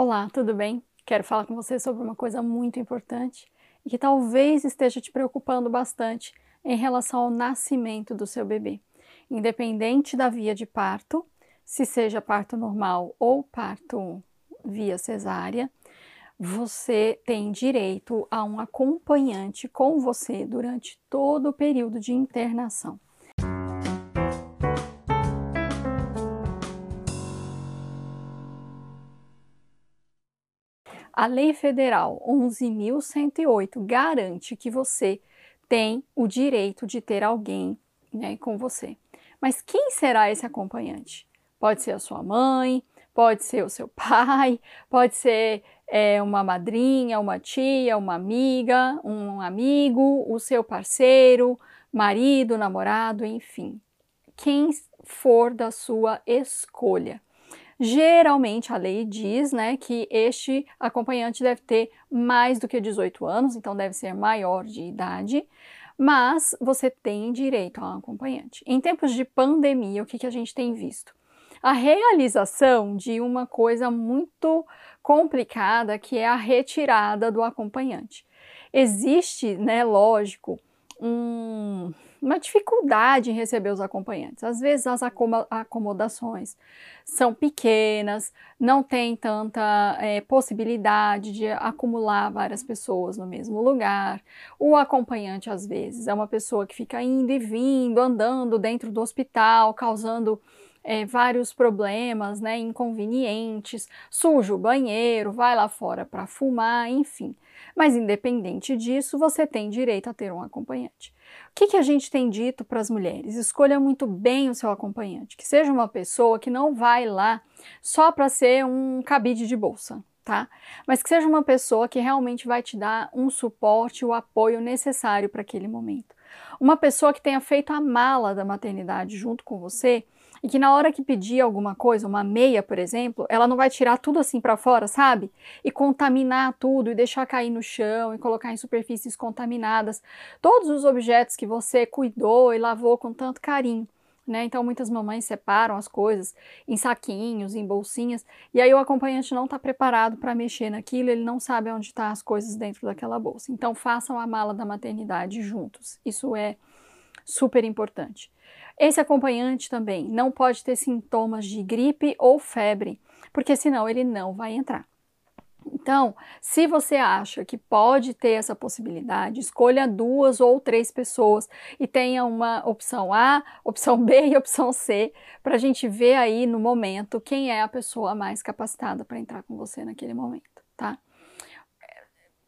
Olá, tudo bem? Quero falar com você sobre uma coisa muito importante e que talvez esteja te preocupando bastante em relação ao nascimento do seu bebê. Independente da via de parto, se seja parto normal ou parto via cesárea, você tem direito a um acompanhante com você durante todo o período de internação. A Lei Federal 11.108 garante que você tem o direito de ter alguém né, com você. Mas quem será esse acompanhante? Pode ser a sua mãe, pode ser o seu pai, pode ser é, uma madrinha, uma tia, uma amiga, um amigo, o seu parceiro, marido, namorado, enfim. Quem for da sua escolha. Geralmente a lei diz né, que este acompanhante deve ter mais do que 18 anos, então deve ser maior de idade, mas você tem direito a um acompanhante. Em tempos de pandemia, o que, que a gente tem visto? A realização de uma coisa muito complicada que é a retirada do acompanhante. Existe, né, lógico, um, uma dificuldade em receber os acompanhantes. Às vezes as acomodações são pequenas, não tem tanta é, possibilidade de acumular várias pessoas no mesmo lugar. O acompanhante, às vezes, é uma pessoa que fica indo e vindo, andando dentro do hospital, causando é, vários problemas, né, inconvenientes, suja o banheiro, vai lá fora para fumar, enfim. Mas independente disso, você tem direito a ter um acompanhante. O que, que a gente tem dito para as mulheres? Escolha muito bem o seu acompanhante, que seja uma pessoa que não vai lá só para ser um cabide de bolsa, tá? Mas que seja uma pessoa que realmente vai te dar um suporte, o apoio necessário para aquele momento. Uma pessoa que tenha feito a mala da maternidade junto com você e que na hora que pedir alguma coisa, uma meia, por exemplo, ela não vai tirar tudo assim para fora, sabe? E contaminar tudo e deixar cair no chão e colocar em superfícies contaminadas. Todos os objetos que você cuidou e lavou com tanto carinho. Né? Então muitas mamães separam as coisas em saquinhos, em bolsinhas, e aí o acompanhante não está preparado para mexer naquilo, ele não sabe onde estão tá as coisas dentro daquela bolsa. Então façam a mala da maternidade juntos. Isso é super importante. Esse acompanhante também não pode ter sintomas de gripe ou febre, porque senão ele não vai entrar. Então, se você acha que pode ter essa possibilidade, escolha duas ou três pessoas e tenha uma opção A, opção B e opção C, para a gente ver aí no momento quem é a pessoa mais capacitada para entrar com você naquele momento, tá?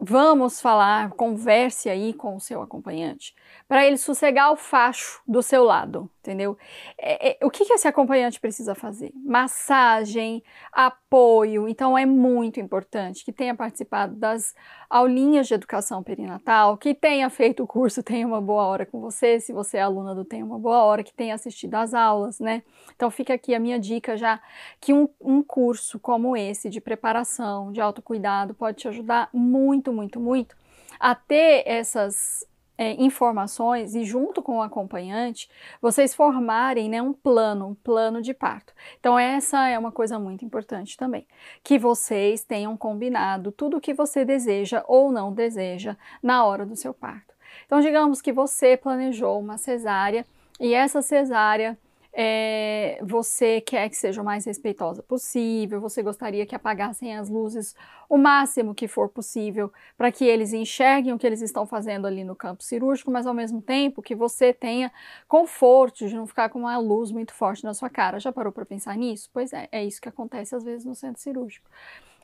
Vamos falar, converse aí com o seu acompanhante, para ele sossegar o facho do seu lado, entendeu? É, é, o que, que esse acompanhante precisa fazer? Massagem, apoio. Então é muito importante que tenha participado das aulinhas de educação perinatal, que tenha feito o curso Tenha uma Boa Hora com você, se você é aluna do Tenha uma Boa Hora, que tenha assistido às aulas, né? Então fica aqui a minha dica já que um, um curso como esse de preparação, de autocuidado, pode te ajudar muito, muito, muito a ter essas é, informações e junto com o acompanhante, vocês formarem né, um plano, um plano de parto. Então essa é uma coisa muito importante também, que vocês tenham combinado tudo o que você deseja ou não deseja na hora do seu parto. Então digamos que você planejou uma cesárea e essa cesárea é, você quer que seja o mais respeitosa possível, você gostaria que apagassem as luzes o máximo que for possível para que eles enxerguem o que eles estão fazendo ali no campo cirúrgico, mas ao mesmo tempo que você tenha conforto de não ficar com uma luz muito forte na sua cara. Já parou para pensar nisso? Pois é, é isso que acontece às vezes no centro cirúrgico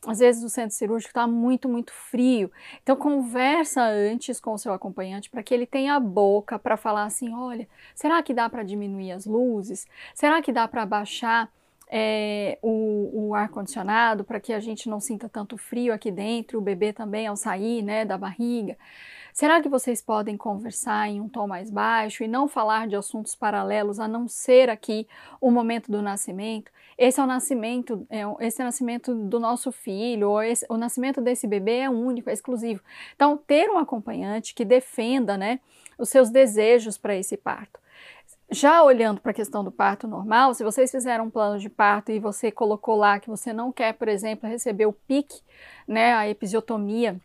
às vezes o centro cirúrgico está muito, muito frio. Então conversa antes com o seu acompanhante para que ele tenha a boca para falar assim, olha, será que dá para diminuir as luzes? Será que dá para baixar é, o, o ar-condicionado para que a gente não sinta tanto frio aqui dentro, o bebê também ao sair né, da barriga? Será que vocês podem conversar em um tom mais baixo e não falar de assuntos paralelos a não ser aqui o momento do nascimento? Esse é o nascimento, é, esse é o nascimento do nosso filho, ou esse, o nascimento desse bebê é único, é exclusivo. Então, ter um acompanhante que defenda né, os seus desejos para esse parto. Já olhando para a questão do parto normal, se vocês fizeram um plano de parto e você colocou lá que você não quer, por exemplo, receber o pique, né, a episiotomia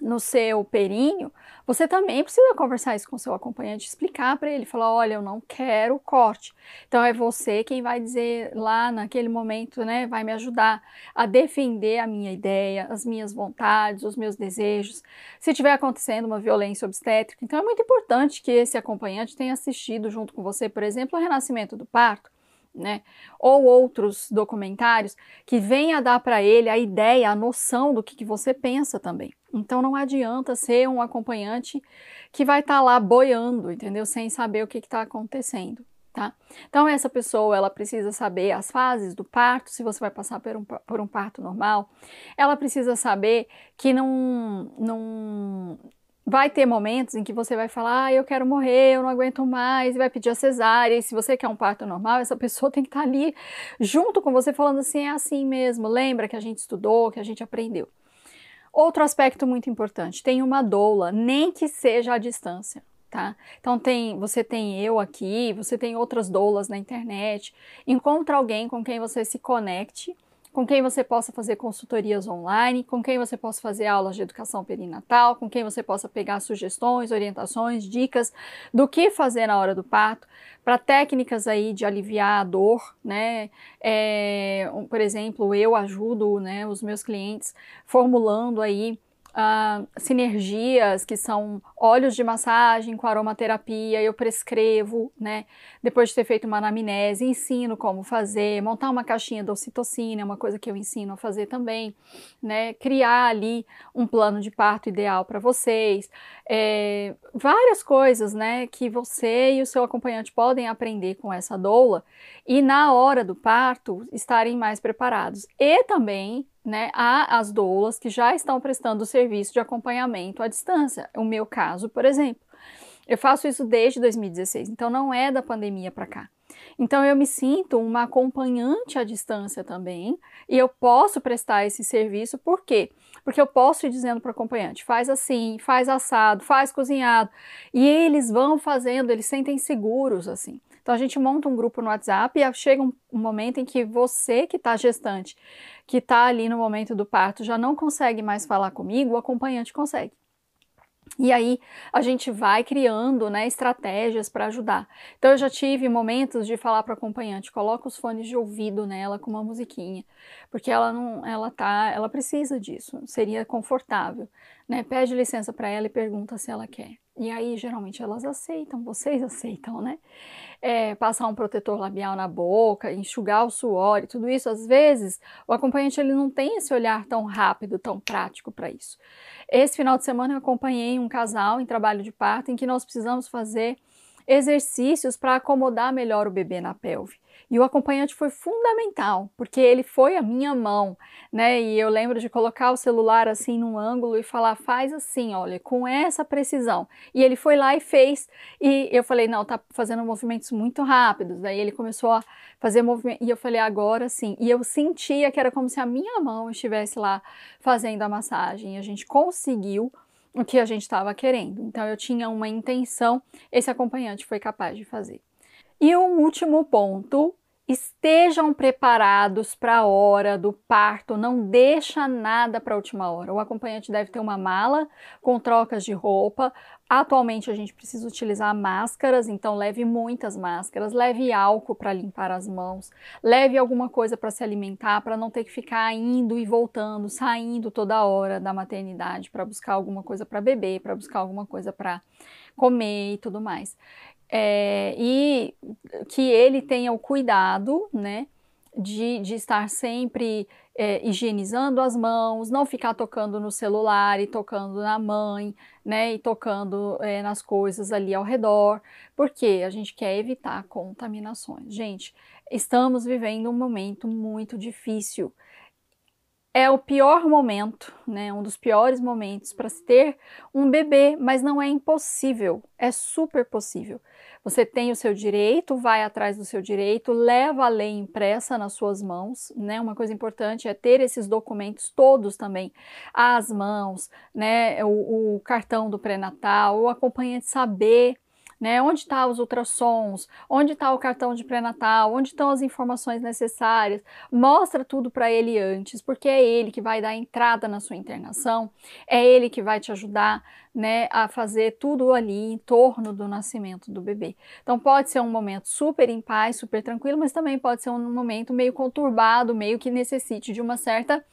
no seu períneo, você também precisa conversar isso com seu acompanhante, explicar para ele, falar, olha, eu não quero corte. Então é você quem vai dizer lá naquele momento, né, vai me ajudar a defender a minha ideia, as minhas vontades, os meus desejos. Se tiver acontecendo uma violência obstétrica, então é muito importante que esse acompanhante tenha assistido junto com você, por exemplo, o renascimento do parto né? Ou outros documentários que venha dar para ele a ideia, a noção do que, que, você pensa também. Então não adianta ser um acompanhante que vai estar tá lá boiando, entendeu? Sem saber o que está acontecendo. Tá? Então essa pessoa ela precisa saber as fases do parto, se você vai passar por um, por um parto normal, ela precisa saber que não, não vai ter momentos em que você vai falar, ah, eu quero morrer, eu não aguento mais, e vai pedir a cesárea, e se você quer um parto normal, essa pessoa tem que estar ali junto com você falando assim, é assim mesmo, lembra que a gente estudou, que a gente aprendeu. Outro aspecto muito importante, tem uma doula, nem que seja à distância. Tá? Então tem, você tem eu aqui, você tem outras doulas na internet. Encontra alguém com quem você se conecte com quem você possa fazer consultorias online, com quem você possa fazer aulas de educação perinatal, com quem você possa pegar sugestões, orientações, dicas do que fazer na hora do parto, para técnicas aí de aliviar a dor, né? É, por exemplo, eu ajudo né, os meus clientes formulando aí uh, sinergias, que são óleos de massagem com aromaterapia, eu prescrevo, né? Depois de ter feito uma anamnese, ensino como fazer, montar uma caixinha de ocitocina, é uma coisa que eu ensino a fazer também, né? Criar ali um plano de parto ideal para vocês, é, várias coisas, né? Que você e o seu acompanhante podem aprender com essa doula e na hora do parto estarem mais preparados. E também né, há as doulas que já estão prestando o serviço de acompanhamento à distância. O meu caso, por exemplo. Eu faço isso desde 2016, então não é da pandemia para cá. Então eu me sinto uma acompanhante à distância também, e eu posso prestar esse serviço, por quê? Porque eu posso ir dizendo para o acompanhante, faz assim, faz assado, faz cozinhado, e eles vão fazendo, eles sentem seguros assim. Então a gente monta um grupo no WhatsApp e chega um, um momento em que você que está gestante, que está ali no momento do parto, já não consegue mais falar comigo, o acompanhante consegue. E aí a gente vai criando né, estratégias para ajudar. Então eu já tive momentos de falar para o acompanhante, coloca os fones de ouvido nela com uma musiquinha, porque ela não, ela tá, ela precisa disso, seria confortável, né? Pede licença para ela e pergunta se ela quer. E aí geralmente elas aceitam, vocês aceitam, né? É, passar um protetor labial na boca, enxugar o suor e tudo isso, às vezes o acompanhante ele não tem esse olhar tão rápido, tão prático para isso. Esse final de semana eu acompanhei um casal em trabalho de parto em que nós precisamos fazer exercícios para acomodar melhor o bebê na pelve. E o acompanhante foi fundamental, porque ele foi a minha mão, né? E eu lembro de colocar o celular assim num ângulo e falar, faz assim, olha, com essa precisão. E ele foi lá e fez. E eu falei, não, tá fazendo movimentos muito rápidos. Daí ele começou a fazer movimento. E eu falei, agora sim. E eu sentia que era como se a minha mão estivesse lá fazendo a massagem. E a gente conseguiu o que a gente estava querendo. Então eu tinha uma intenção, esse acompanhante foi capaz de fazer. E um último ponto Estejam preparados para a hora do parto, não deixa nada para a última hora. O acompanhante deve ter uma mala com trocas de roupa. Atualmente a gente precisa utilizar máscaras, então leve muitas máscaras, leve álcool para limpar as mãos, leve alguma coisa para se alimentar, para não ter que ficar indo e voltando, saindo toda hora da maternidade para buscar alguma coisa para beber, para buscar alguma coisa para comer e tudo mais é, e que ele tenha o cuidado, né, de, de estar sempre é, higienizando as mãos, não ficar tocando no celular e tocando na mãe, né, e tocando é, nas coisas ali ao redor, porque a gente quer evitar contaminações. Gente, estamos vivendo um momento muito difícil é o pior momento, né? Um dos piores momentos para se ter um bebê, mas não é impossível, é super possível. Você tem o seu direito, vai atrás do seu direito, leva a lei impressa nas suas mãos, né? Uma coisa importante é ter esses documentos todos também às mãos, né? O, o cartão do pré-natal, o acompanhante saber né? Onde estão tá os ultrassons, onde está o cartão de pré-natal, onde estão as informações necessárias. Mostra tudo para ele antes, porque é ele que vai dar entrada na sua internação, é ele que vai te ajudar, né, a fazer tudo ali em torno do nascimento do bebê. Então pode ser um momento super em paz, super tranquilo, mas também pode ser um momento meio conturbado, meio que necessite de uma certa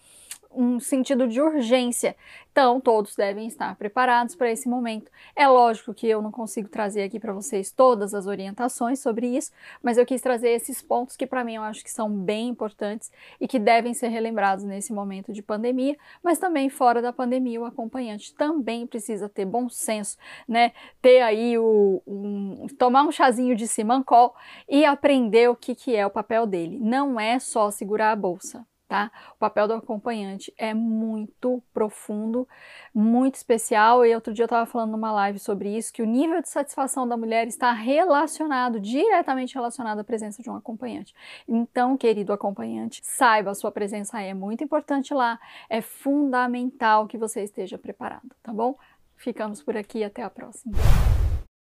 um sentido de urgência. Então, todos devem estar preparados para esse momento. É lógico que eu não consigo trazer aqui para vocês todas as orientações sobre isso, mas eu quis trazer esses pontos que para mim eu acho que são bem importantes e que devem ser relembrados nesse momento de pandemia, mas também fora da pandemia o acompanhante também precisa ter bom senso, né? Ter aí o um, tomar um chazinho de simancol e aprender o que, que é o papel dele. Não é só segurar a bolsa tá? O papel do acompanhante é muito profundo, muito especial. E outro dia eu estava falando numa live sobre isso, que o nível de satisfação da mulher está relacionado, diretamente relacionado à presença de um acompanhante. Então, querido acompanhante, saiba, a sua presença é muito importante lá, é fundamental que você esteja preparado, tá bom? Ficamos por aqui, até a próxima.